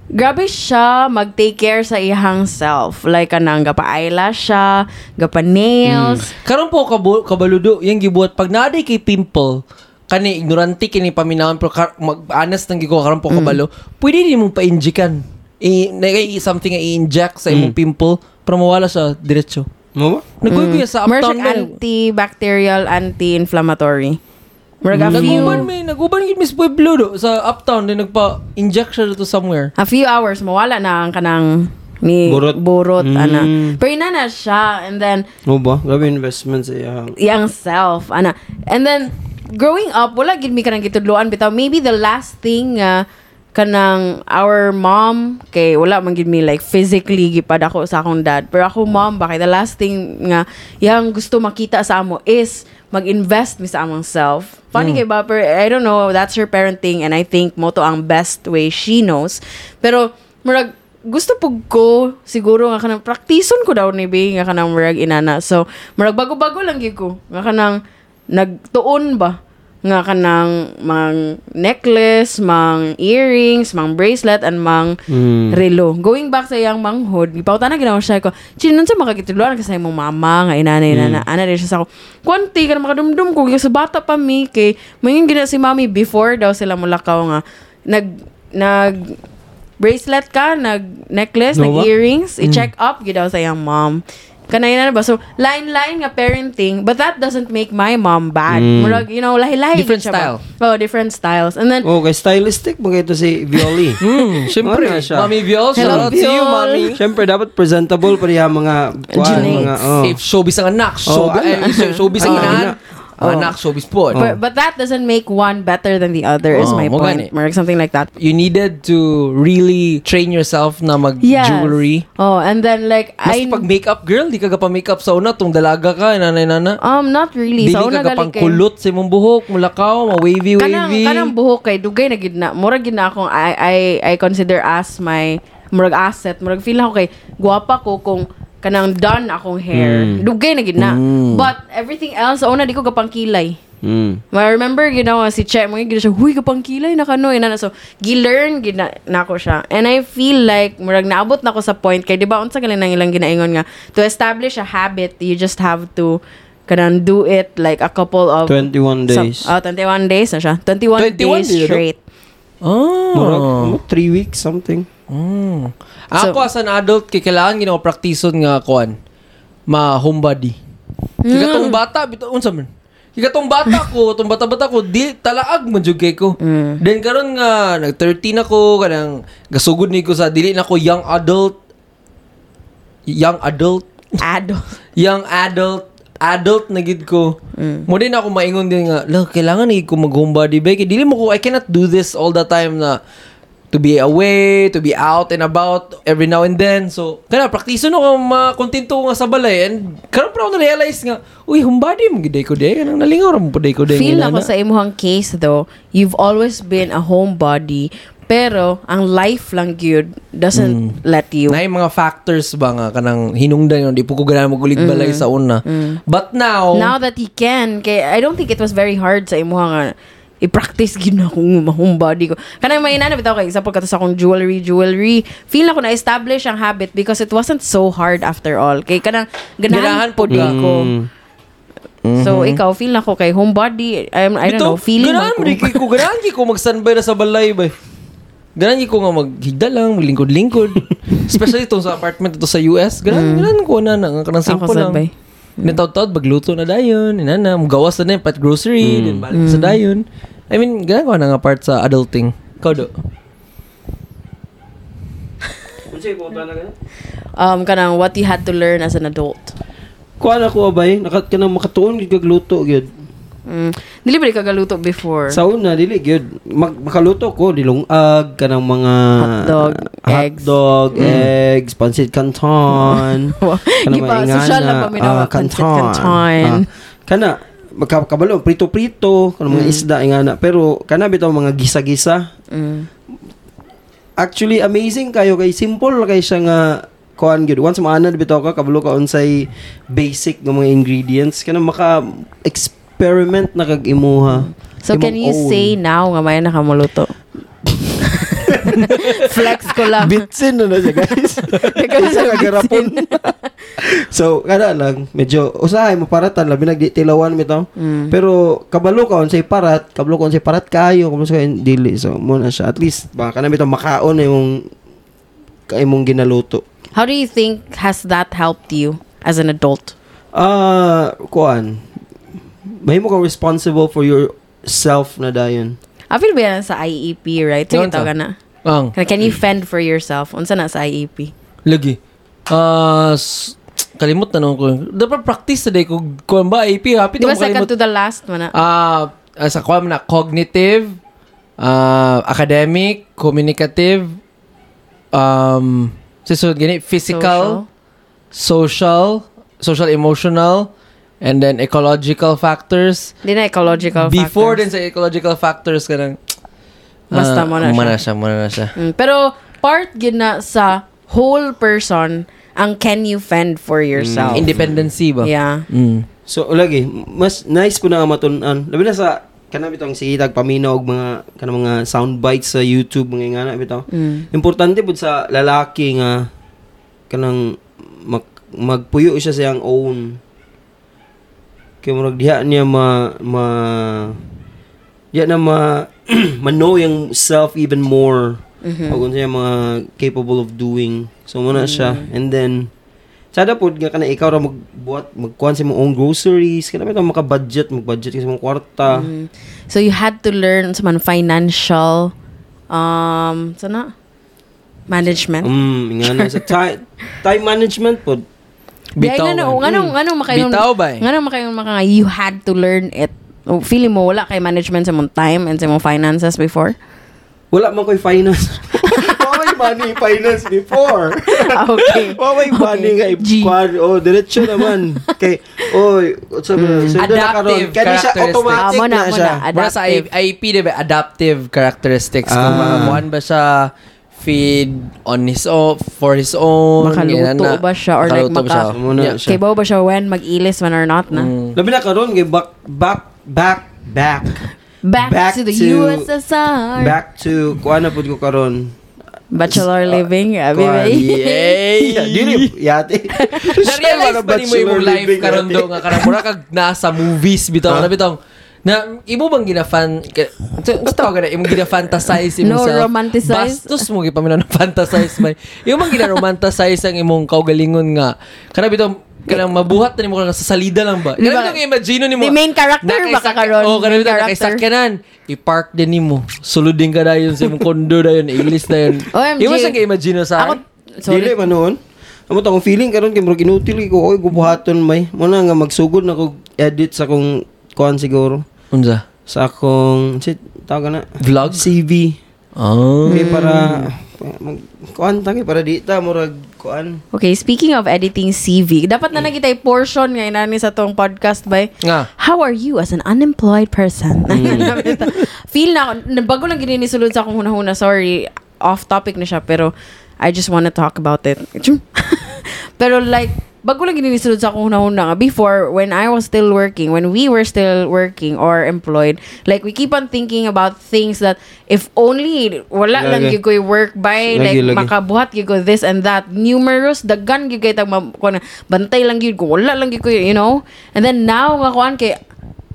Grabe siya mag-take care sa iyang self. Like, kanang gapa-eyelash siya, gapa-nails. Karon po kabo, kabaludo yang gibuhat. Pag naaday kay pimple kani ignorante kini paminawon pero kar- mag-honest nang gigo karon po kabalo. Pwede din mong pa-injikan. I, na, i something nga i-inject sa imong pimple para mawala sa diretso. Mo ba? nagkuy sa More uptown ba antibacterial, anti-inflammatory. Murag a few, Naguban may naguban gid Miss Pueblo do sa uptown din nagpa-inject siya to somewhere a few hours, mawala na ang kanang ni Burot. burot, Mm. ana. Pero ina na siya, and then, Mo ba? Grabe investment sa iyang. yang self, ana. And then, growing up, wala gid mi kanang gitudloan bitaw. Maybe the last thing nga kanang our mom kay wala man gid mi like physically gipad ako sa akong dad. Pero ako mom ba kay the last thing nga yang gusto makita sa amo is mag-invest mi sa among self. Funny kay ba pero I don't know that's her parenting and I think mo to ang best way she knows. Pero murag gusto pug ko siguro nga kanang praktison ko daw ni Bay nga kanang murag inana. So murag bago-bago lang gyud ko nga kanang nagtuon ba nga kanang mang necklace, mang earrings, mang bracelet, and mang Mm. relo. Going back sa iyang manghod, ipauta na ginawa siya ko, chinon sa makakituluan kasi imong mama, nga inanay na na, ana rin siya sa ako, kwanti ka na makadumdum ko, kasi bata pa mi, kay, mayroon gina si mami before daw sila mulakaw nga, nag, nag, bracelet ka, nag necklace, No nag earrings, i-check up gid daw sa iyang mom. Kanay na ba? So, line-line nga parenting, but that doesn't make my mom bad. Mm. Murag, you know, lahi-lahi. Different gid siya ba? style. Oh, different styles. And then, Oh, kay stylistic ba ito si Violi? Hmm, syempre. Ano? Mami Viol, shout Hello, out to you. Mami. Siyempre, dapat presentable pa rin mga kuan, mga oh. If showbiz ang anak, Oh, showbiz, eh, showbiz ang anak. Ang Anak, showbiz po. but, but that doesn't make one better than the other, is Oh, my mo point. gani. Something like that. You needed to really train yourself na mag-jewelry. Oh, and then like, Mas I... pag makeup girl, di ka pa makeup sa una, tong dalaga ka, nanay-nana. Um, not really. Dili Sa una ka galing kay... kulot sa imong buhok, mulakaw, ma-wavy, kanang wavy. kanang buhok kay dugay na gid na murag gid na akong I I I consider as my murag asset murag feel ako kay guwapa ko kung kanang done akong hair Mm. dugay na gid na Mm. but everything else una di ko kapang kilay Mm. I remember ginawa si Che mo gid siya huy kapang kilay na kano ina na so gi-learn gid na, na ako siya and I feel like murag naabot na ako sa point kay di ba unsa galing nang ilang ginaingon nga to establish a habit you just have to kanang do it like a couple of 21 days. Some, oh, 21 days na siya. 21, 21 days straight. Oh. Murag, ano, three weeks, something. Mm. So- Ako as an adult, kay kailangan ginawa praktison nga kuan ma homebody. Kigatong bata bito unsa man. Kigatong bata ko, tong bata-bata ko, di talaag man jud kay ko. Then karon nga nag 13 ako kanang gasugod ni ko sa dili na ko young adult young adult Ado. young adult adult na gid ko. Mo din ako maingon din nga, "La, kailangan ni ko mag homebody ba kay dili mo ko I cannot do this all the time na to be away, to be out and about every now and then. So, kana praktiso no ko makontento ko nga sa balay and karon pa ako na-realize nga, uy, homebody mo gid ko day kanang nalingaw ra mo pa day ko day. Feel ako na. sa imuhang case though, you've always been a homebody, pero ang life lang yun doesn't let you. na mga factors ba nga kanang hinungdan yun, di po ko ganahan magulig balay sa una. But now, Now that he can, kay I don't think it was very hard sa imuhang nga i-practice gid na akong homebody ko. Kanang may inana bitaw kay example kato sa akong jewelry jewelry. Feel ako na establish ang habit because it wasn't so hard after all. Kay kanang Ganahan ganahan po pod ka. ko. Mm. So, ikaw, feel na ko kay homebody. I, I don't know, feeling Ganahan di kay ko. Ganahan di ko mag-standby na sa balay ba. Ganahan di ko nga maghigda lang, maglingkod-lingkod. Especially itong sa apartment ito sa US. Ganahan, ganahan ko na na. Kanang simple lang. sabay. Nitaw-taw, magluto na dayon. Inana, magawas na na yung pat grocery. Then balik sa dayon. I mean, ko na nga part sa adulting. Ikaw do. Ko? Um, kanang what you had to learn as an adult. Kuan ako abay, nakat ka nang makatuon gid kag luto gyud. Mm. Dili ba di ka galuto before? Sa una dili gyud mag makaluto ko dilungag kanang mga Hotdog, eggs. hotdog, eggs, pancit canton. kanang mga social lang ingana, pa pancit canton. canton. Ah, kana magkabalo prito-prito kanang Mm. mga isda ingana pero kana bitaw mga gisa-gisa. Mm. Actually amazing kayo kay simple kay siya nga kuan gyud once maana bitaw ka kabalo ka unsay basic nga mga ingredients kana maka experiment na kag imuha. So, can Imong you own. say now nga may nakamuluto? Flex ko lang. Bitsin na na siya, guys. Ikaw sa kagarapon. so, kada lang, medyo, usahay, maparatan, labi nagtilawan mi to. Mm. Pero, kabalo ka, unsay parat, kabalo ka, unsay parat kayo, kabalo sa dili. So, muna siya. At least, baka na bitaw makaon na yung, kay mong ginaluto. How do you think has that helped you as an adult? Ah, kuan. May mo ka responsible for yourself na dayon. I feel ba yan sa IEP, right? Sige, tawag na. Ang. Can- Can you fend for yourself? Unsa na sa IEP? Lagi. Ah, s- kalimot na nung ko. Dapat practice na day ko. Kung ba, AP, happy Di ba to second to the last mo na? Ah, uh, sa kuha mo na cognitive, ah, academic, communicative, um, susunod gani, physical, social, social, emotional, and then ecological factors. Di na ecological Before din factors. sa ecological factors ka nang, Basta ah, mo na siya. Muna siya, muna na siya. Mm, pero part gid na sa whole person ang can you fend for yourself. Independency ba? Yeah. Mm. So, lagi, mas nice po na matunan. Labi na sa, kanang bitong sige, tagpaminaw og mga, kanang mga sound bites sa YouTube, mga ingana, bitaw. Mm. Importante po sa lalaki nga, kanang, mag, magpuyo siya sa iyang own. Kaya murag diha niya ma, ma, diha na ma, ma-know yung self even more. Mhm. Pag siya mga capable of doing. So, muna siya. And then, Sada po, nga ka na ikaw ra magbuhat, magkuhan sa mong own groceries, kana bitaw maka-budget, mag-budget ka sa mong kwarta. Mm. So you had to learn sa man financial um sana management. Um, nga na sa time, time management po. Bitaw. Ngano ngano ngano makayon. Bitaw ba eh? Ngano makayon maka you had to learn it. O, feeling mo wala kay management sa mong time and sa mong finances before? Wala man ko'y finance. Wala money finance before. okay. Wala money kay G. kwan. Oh, diretso naman. Kay, oy, so, so, Adaptive na. Kaya siya characteristics. automatic Ah, mo na, siya. na. Para sa Adaptive. I- IP, di ba? Adaptive characteristics. Kung Ah. mga kuhan ba siya feed on his own, for his own. Makaluto na. ba siya or like Makaluto ba siya? maka- Muna Yeah. siya. Kay ba ba siya when mag-ilis man or not na? Mm. Labi na karon kay back, back, back, back. Back, Back to the to- USSR. Back to, kuha na po ko karon. Bachelor living. Uh, Kuha, baby. Yay! Dili, yate. Na-realize ba ni mo yung life karon do nga kanang mura kag nasa movies bitaw Huh? na bitaw na imo bang ginafan ka- so, gusto ko gana imo gina-fantasize No, imong self romanticize. bastos mo gipaminaw na fantasize may imo bang gina-romanticize ang imong kaugalingon nga kana bitaw kanang mabuhat na nimo kanang sa salida lang ba Di ba? kana bitaw imagine nimo The main character ba ka karon? oh kana Main bitaw nakaisakyanan i-park din nimo suludin ka dayon sa imong kondo dayon ilis dayon OMG. imo sa imagine sa Ako, Dili sorry. man noon. Amo tong feeling karon kay murag inutil ko oy gubuhaton may. Mo na nga magsugod na ko edit sa akong kuan siguro. Unsa Sa akong si tawag na vlog CV. oh Okay, para mag kuan ta kay para di ta murag kuan. Okay, speaking of editing CV, dapat na nakita yung portion ngayon nani sa tong podcast by nga How are you as an unemployed person? Feel na ako, bago lang gini sulod sa akong hunahuna, sorry, off topic na siya, pero I just want to talk about it. pero like, bago lang ginisunod sa akong hunahuna nga before when I was still working when we were still working or employed like we keep on thinking about things that if only wala lang Lagi. gyud ko'y work by Lagi, like lagi. makabuhat gyud ko this and that numerous daghan gyud kay tag na, bantay lang gyud ko wala lang gyud ko you know and then now nga kuan kay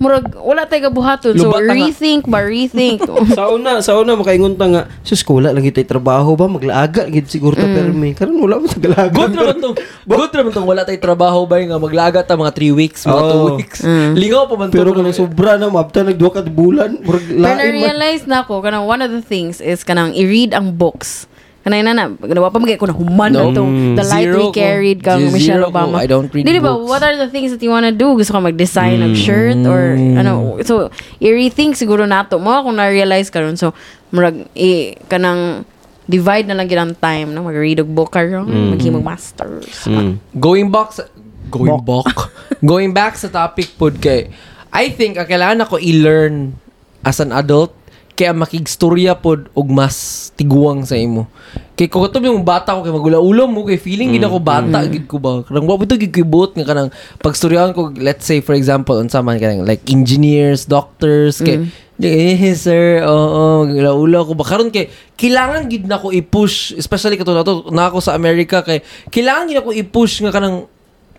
murag wala tay gabuhaton so nga. rethink ba rethink sa una, sa una makaingon ta nga, sus kula lagi tay trabaho ba maglaaga gid siguro ta permi. Karon wala mo tagalaga. Good naman tong, good naman tong wala tay trabaho ba nga maglaga ta mga 3 weeks, mga 2 Oo. weeks. Lingaw pa man to. Pero kanang sobra na mabta nagduha ka bulan, murag Pero lain man. na-realize na ako, kanang one of the things is kanang i-read ang books. Kanang na na, ganawa pa magay ko na human na No. to. The light Zero we ko. carried kang Michelle ko. Obama. I don't read Di ba, books. what are the things that you wanna do? Gusto ko mag-design ng shirt or ano. So, i-rethink siguro nato. Mo akong na-realize karon So, murag, i, kanang divide na lang yun ang time no? mag-read og book karon maghimog masters Mm. going back sa, going back going back sa topic pod kay I think ang kailangan ako i-learn as an adult kaya makigstorya pod og mas tiguang sa imo. Kay kung katong yung bata ko kay magula-ulam mo kay feeling gid ako bata gid ko ba? Kanang wa bito gid ko ibot nga kanang pagstoryahan ko. Let's say for example unsa man kanang like engineers doctors kay Eh, sir, oo, magula-ula ko ba? Karon kay, kailangan gid na ko i-push, especially kato na to, na ako sa Amerika, kay, kailangan gid ako i-push nga kanang,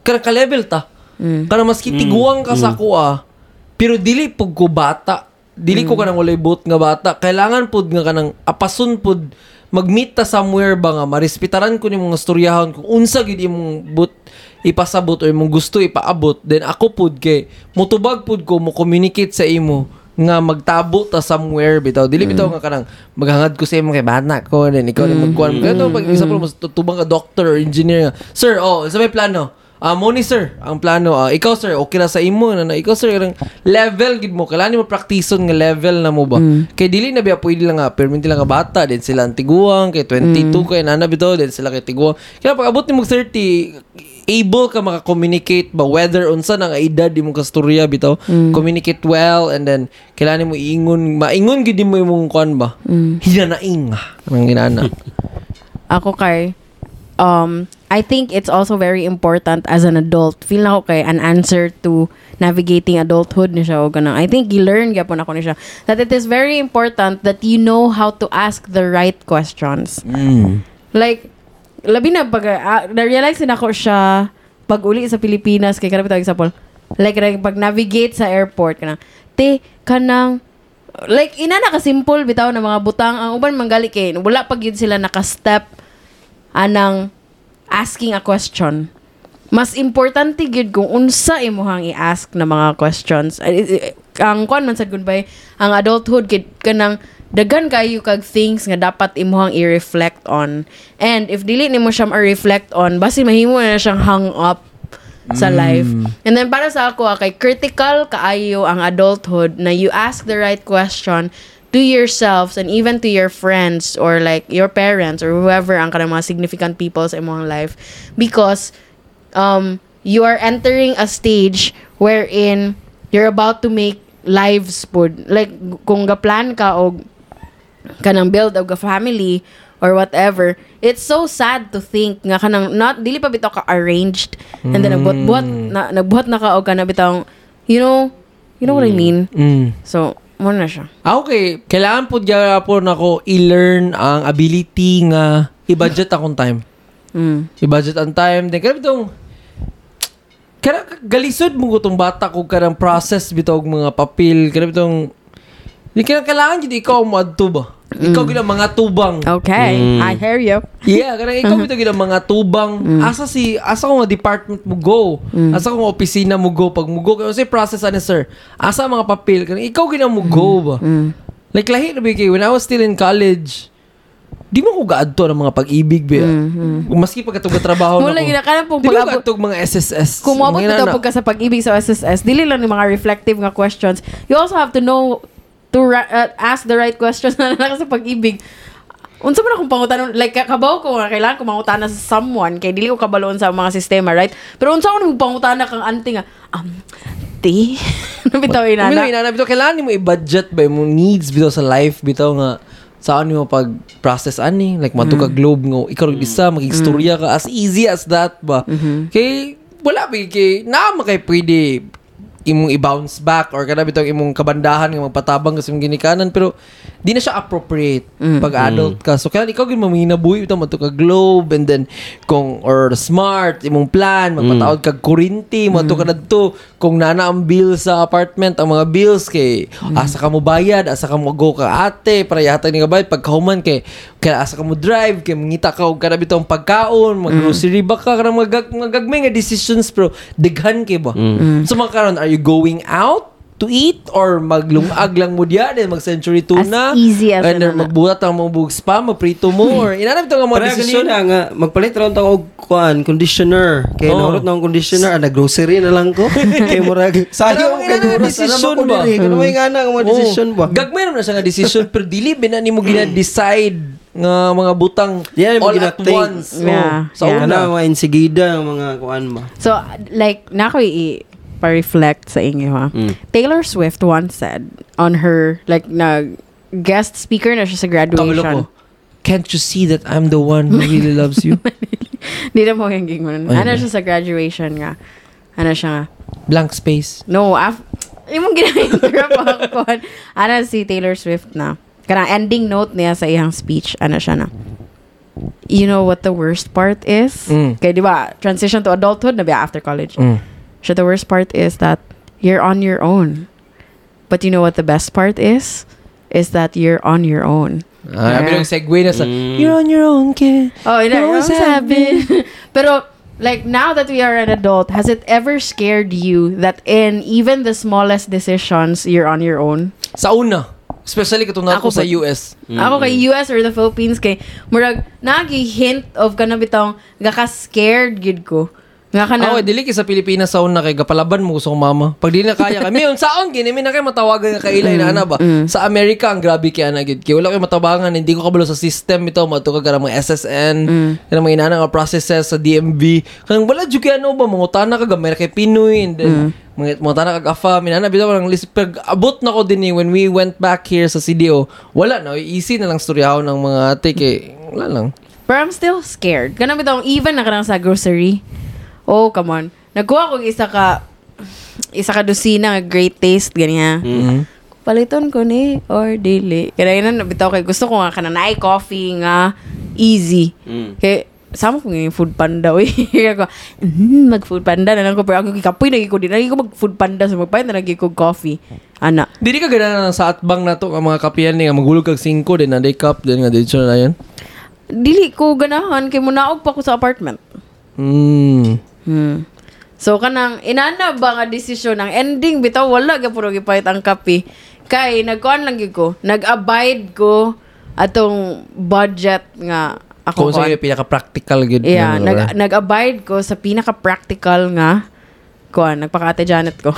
kanang ka-level ta. Kanang mas kitiguang ka sa kuha, pero dili pug ko bata. Dili ko kanang walay boot nga bata. Kailangan pud nga kanang apason pud mag-meet ta somewhere ba nga marespetaran ko ni mga storyahon kung unsa gid imong boot ipasabot or imong gusto ipaabot. Then ako pud kay mutubag pud ko mo communicate sa imo nga magtabo ta somewhere bitaw. Dili bitaw nga kanang maghangad ko sa imo kay bana ko then ikaw ni magkuan mo pag example mo tubang ka doctor or engineer nga sir oh sa may plano Ah, mo ni sir, ang plano, ah, ikaw sir, okay na sa imo na, na ikaw sir, karang level gid mo, kailangan mo praktison nga level na mo ba? Kay dili na biya pwede lang nga, perminti lang nga bata, din sila ang tiguang, kay 22 kay nana bitaw, din sila kay tiguang. Kaya pag abot ni mo 30, able ka maka-communicate ba whether unsa na nga edad di mo kastorya bitaw communicate well and then kailangan mo iingon maingon gid mo imong kuan ba? Hinanaing ang ginana. Ako kay um I think it's also very important as an adult. Feel na ako kay an answer to navigating adulthood ni siya o ganang I think gi-learn gyapon ako ni siya. That it is very important that you know how to ask the right questions. Like labi na pag uh, na-realize din ako siya pag uli sa Pilipinas kay bitawag example like like, pag navigate sa airport kanang te kanang like ina na ka simple bitaw na mga butang ang uban manggali kay wala pag yun sila naka-step anang asking a question. Mas importante gyud kung unsa imuhang i-ask na mga questions. Ang kon man sad goodbye ang adulthood kid kanang daghan kayo kag things nga dapat imuhang i-reflect on. And if dili nimo siya ma-reflect on basi mahimo na siyang hang up sa life. And then para sa ako, ah, kay critical kaayo ang adulthood na you ask the right question to yourselves and even to your friends or like your parents or whoever ang kanang mga significant people sa imong life because um you are entering a stage wherein you're about to make lives pod like kung ga-plan ka og kanang build og a family or whatever it's so sad to think nga kanang not dili pa bitaw ka arranged and then nagbuhat-buhat na nagbuhat na ka og kana bitaw you know you know what I mean? Mm. so mo na siya Ah, okay. Kailangan po dyan po na ako i-learn ang ability nga i-budget akong time. mm. I-budget ang time. Then, kaya itong kaya galisod mo ko tong bata ko karang process bitaw og mga papel. Kaya itong kaya kailangan jud ikaw mo adto ba? Ikaw gid ang mga tubang. okay I hear you Yeah, kanang ikaw bitaw gid ang mga tubang. Asa si asa ko nga department mo go? Asa ko nga opisina mo go pag mo go? Say process ani sir. Asa mga papel? Kanang ikaw gid ang mo go ba? Like lahi na kay when I was still in college, di mo ko gaadto ng mga pag-ibig ba. Maski pagkatong trabaho na Wala ko. ginakanan pong Di mo pag-abot- gaadtog mga SSS. kung inana. pagka sa pag-ibig sa SSS dili lang ni mga reflective nga questions you also have to know to ra- uh, ask the right questions na naka sa pag-ibig. Unsa man akong pangutanon like ka- kabaw ko nga kailangan ko mangutana sa someone kay dili ko kabaloon sa mga sistema right? Pero unsa ko nang pangutana kang auntie nga um ti bitaw Bitaw inana inana bitaw kailangan mo i-budget ba mo needs bitaw sa life bitaw nga saan mo pag process ani? Like mato ka globe ngo ikaw ug isa magistorya ka as easy as that ba? Kay wala ba kay na kay pwede imong i-bounce back or kada bitong imong kabandahan nga magpatabang kasi imong ginikanan pero di na siya appropriate pag adult ka. So kaya ikaw gyud maminabuhi ito mato ka globe and then kung or smart imong plan magpataod kag kurinti mato ka nadto kung nana ang bill sa apartment ang mga bills kay asa ka mo bayad asa ka mo go ka ate para yata ni ka bayad pagkahuman kay kaya asa ka mo drive kay mangita ka og kada bitong pagkaon mag grocery ba ka kana mga, mga gagmay nga decisions pero deghan kay ba so makaron are you going out to eat or maglungag lang mo diya then mag century tuna As easy as and then ano magbuhat ang mga bugs pa magprito mo or inanap ito nga mga decision kanina nga, magpalit ron ta og kuan, conditioner. Kay Oo. nahurot na akong conditioner, ah, nag-grocery na lang ko. Kay murag, Pero sayang ang oras. decision ba? kano may nga na ang mga decision ba? Gagmay na siya nga decision pero dili na nimo gina-decide nga mga butang Yan, all at think. once. Yeah, Oh, sa yeah. una. Kana mga insigida, mga kuan ba? So, like, na ako i- pa-reflect sa inyo, ha? Mm. Taylor Swift once said on her, like, na guest speaker na siya sa ko. graduation. Can't you see that I'm the one who really loves you? Di na mo yung gingon. Ay, Ano siya sa graduation nga? Ano siya nga? Blank space. No, af imong gina-interrupt ako. Ano si Taylor Swift na? Kanang ending note niya sa iyang speech, ano siya na? You know what the worst part is? Mm. Kaya di ba, transition to adulthood na ba after college? Mm. So the worst part is that you're on your own. But you know what the best part is? Is that you're on your own. Ah, Yeah. yeah. segue na sa, Mm. you're on your own, kid. Oh, you know, No what's sabi. Pero, like, now that we are an adult, has it ever scared you that in even the smallest decisions, you're on your own? Sa una. Especially katong Ako ako sa US. Ako kay US or the Philippines kay murag nagi hint of kana bitong gaka scared gid ko. Nga ka na. Ako, dili kay sa Pilipinas sa una kay gapalaban mo ko mama. Pag di na kaya kami, yun saon gini mi na kay matawagan nga kailay na ana ba. Sa Amerika ang grabe kay ana gid. Kay wala kay matabangan, hindi ko kabalo sa system ito, mato ka mga SSN, kana mga inana nga processes sa DMV. Kang wala jud kay ano ba mangutana ka gamay na kay Pinoy and then mga mga tana kag afa minana bitaw lang list pag abot na ko din ni when we went back here sa CDO wala na easy na lang storyahon ng mga ate kay wala lang But I'm still scared. Kana bitong even na kanang sa grocery. Oh, come on. Nagkuha ko isa ka isa ka dosina nga great taste ganyan. Mhm. Paliton ko ni or dili. Kaya yun na bitaw kay gusto ko nga kana na coffee nga easy. Mm. Kay sama ko yung food panda uy. Kaya ko, mm, mag food panda na lang ko pero ako kikapoy na ko din. Lagi ko mag food panda so magpahit na lagi ko coffee. Ana. Dili ka gana sa atbang na to ang mga kapiyan ni nga magulog kag 5 din na day cup din nga dito na yan. Dili ko ganahan kay munaog pa ko sa apartment. Mm. Hmm. So kanang inana ba nga desisyon ang ending bitaw wala ga puro gipahit ang kape. Kay nagkuan lang gyud ko, nag-abide ko atong budget nga ako Kung sa pinaka-practical gid. Yeah, nag right? nag-abide ko sa pinaka-practical nga kuan, nagpakate Janet ko.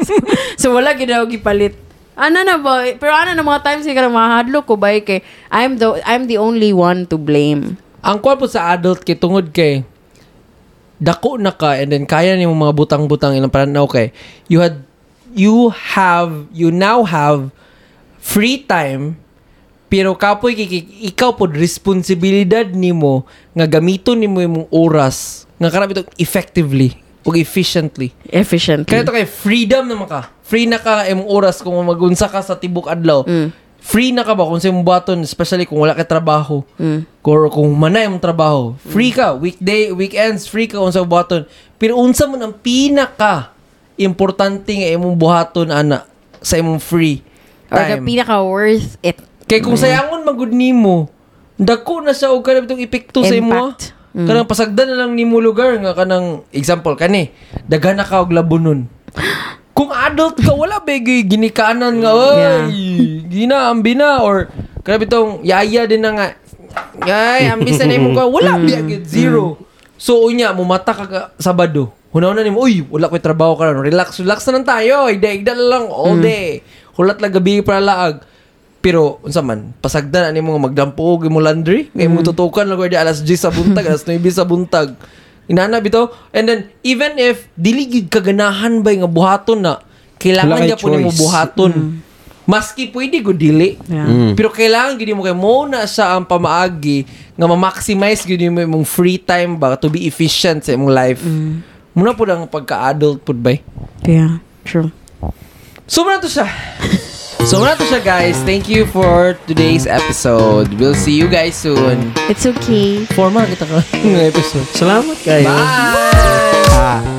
so, wala gid ako gipalit. Ano na ba? Pero ano na mga times nga mahadlo ko ba kay I'm the I'm the only one to blame. Ang kuwan po sa adult kay tungod kay dako na ka and then kaya nimo mga butang-butang ilang pananaw kay you had you have you now have free time pero kapoy kiki, ikaw pod responsibilidad nimo nga gamiton nimo imong oras nga karami to effectively ug efficiently Efficiently. Kaya to kay freedom naman ka. Free na ka imong oras kung magunsa ka sa tibok adlaw. Mm. Free na ka ba kung sa imong buhaton, especially kung wala ka trabaho. Mm. Or kung manay imong trabaho. Free ka. Weekday, weekends, free ka kung sa buhaton. Pero unsa man ang pinaka importante nga imong buhaton ana sa imong free Or time. pinaka worth it. Kay kung sayangon magud nimo, dako na sa og kanang bitong epekto sa imo. Impact. Mm. Kanang pasagdan na lang nimo lugar nga kanang example kani, daghan na ka og labunon. Kung adult ka wala ba gyud ginikanan nga oy, gina ambi na or kanang bitong yaya din na nga ay ambis na nimo ka wala biya gyud zero. So unya mo mata ka ka Sabado. Hunaw na nimo, uy, wala ko'y trabaho ka ron. Relax, relax na lang tayo. Igda-igda lang all day. Hulat lang gabi para laag. Pero, unsa man, pasagdan ani mo magdampog mo laundry, ngay mo tutukan lang alas 10 sa buntag, alas 9 sa buntag. Inana bitaw. And then even if dili gid kaganahan ba nga buhaton na, kailangan Wala niya po nimo buhaton. Maski pwede ko dili. Yeah. Mm. Pero kailangan gid mo kay mo na sa ang pamaagi nga ma-maximize gid mo imong free time ba to be efficient sa imong life. Muna po ang pagka-adult pud bay. Yeah, true. So muna to siya. so muna to siya guys. Thank you for today's episode. We'll see you guys soon. It's okay. Formal kita ka ng episode. Salamat kayo. Bye! Ah.